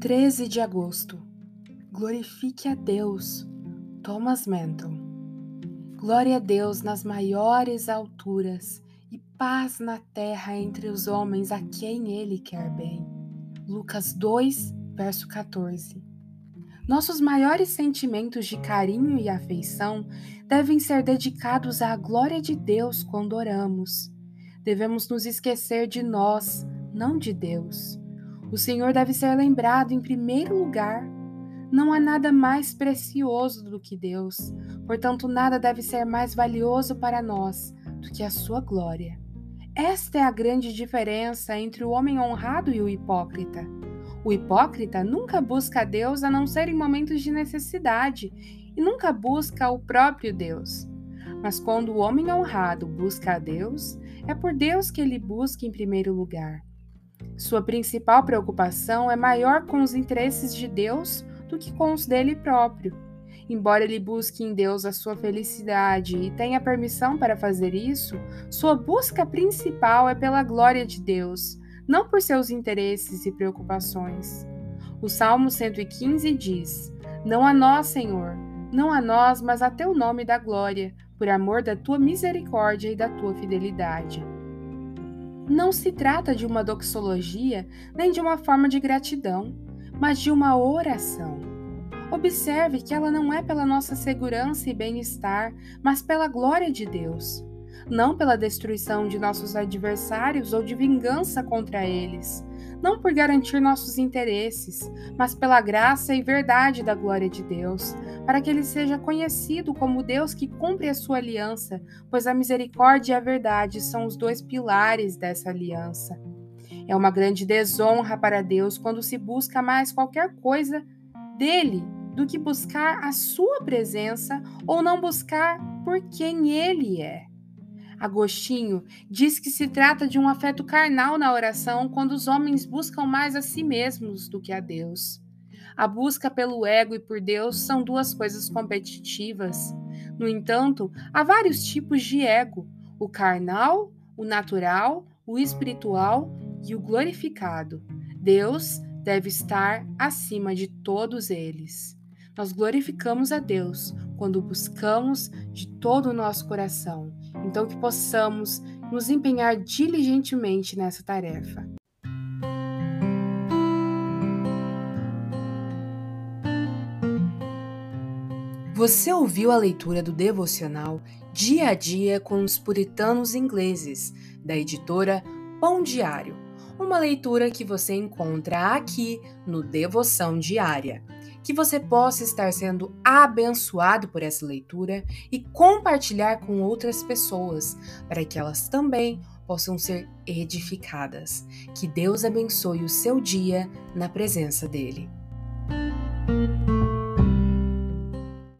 13 de agosto. Glorifique a Deus. Thomas Menton. Glória a Deus nas maiores alturas e paz na terra entre os homens a quem Ele quer bem. Lucas 2, verso 14. Nossos maiores sentimentos de carinho e afeição devem ser dedicados à glória de Deus quando oramos. Devemos nos esquecer de nós, não de Deus. O Senhor deve ser lembrado em primeiro lugar. Não há nada mais precioso do que Deus, portanto, nada deve ser mais valioso para nós do que a Sua glória. Esta é a grande diferença entre o homem honrado e o hipócrita. O hipócrita nunca busca a Deus a não ser em momentos de necessidade e nunca busca o próprio Deus. Mas quando o homem honrado busca a Deus, é por Deus que ele busca em primeiro lugar. Sua principal preocupação é maior com os interesses de Deus do que com os dele próprio. Embora ele busque em Deus a sua felicidade e tenha permissão para fazer isso, sua busca principal é pela glória de Deus, não por seus interesses e preocupações. O Salmo 115 diz: Não a nós, Senhor, não a nós, mas a teu nome da glória, por amor da tua misericórdia e da tua fidelidade. Não se trata de uma doxologia nem de uma forma de gratidão, mas de uma oração. Observe que ela não é pela nossa segurança e bem-estar, mas pela glória de Deus. Não pela destruição de nossos adversários ou de vingança contra eles. Não por garantir nossos interesses, mas pela graça e verdade da glória de Deus, para que ele seja conhecido como Deus que cumpre a sua aliança, pois a misericórdia e a verdade são os dois pilares dessa aliança. É uma grande desonra para Deus quando se busca mais qualquer coisa dele do que buscar a sua presença ou não buscar por quem ele é. Agostinho diz que se trata de um afeto carnal na oração quando os homens buscam mais a si mesmos do que a Deus. A busca pelo ego e por Deus são duas coisas competitivas. No entanto, há vários tipos de ego: o carnal, o natural, o espiritual e o glorificado. Deus deve estar acima de todos eles. Nós glorificamos a Deus quando buscamos de todo o nosso coração. Então, que possamos nos empenhar diligentemente nessa tarefa. Você ouviu a leitura do devocional Dia a Dia com os Puritanos Ingleses, da editora Pão Diário, uma leitura que você encontra aqui no Devoção Diária. Que você possa estar sendo abençoado por essa leitura e compartilhar com outras pessoas, para que elas também possam ser edificadas. Que Deus abençoe o seu dia na presença dEle.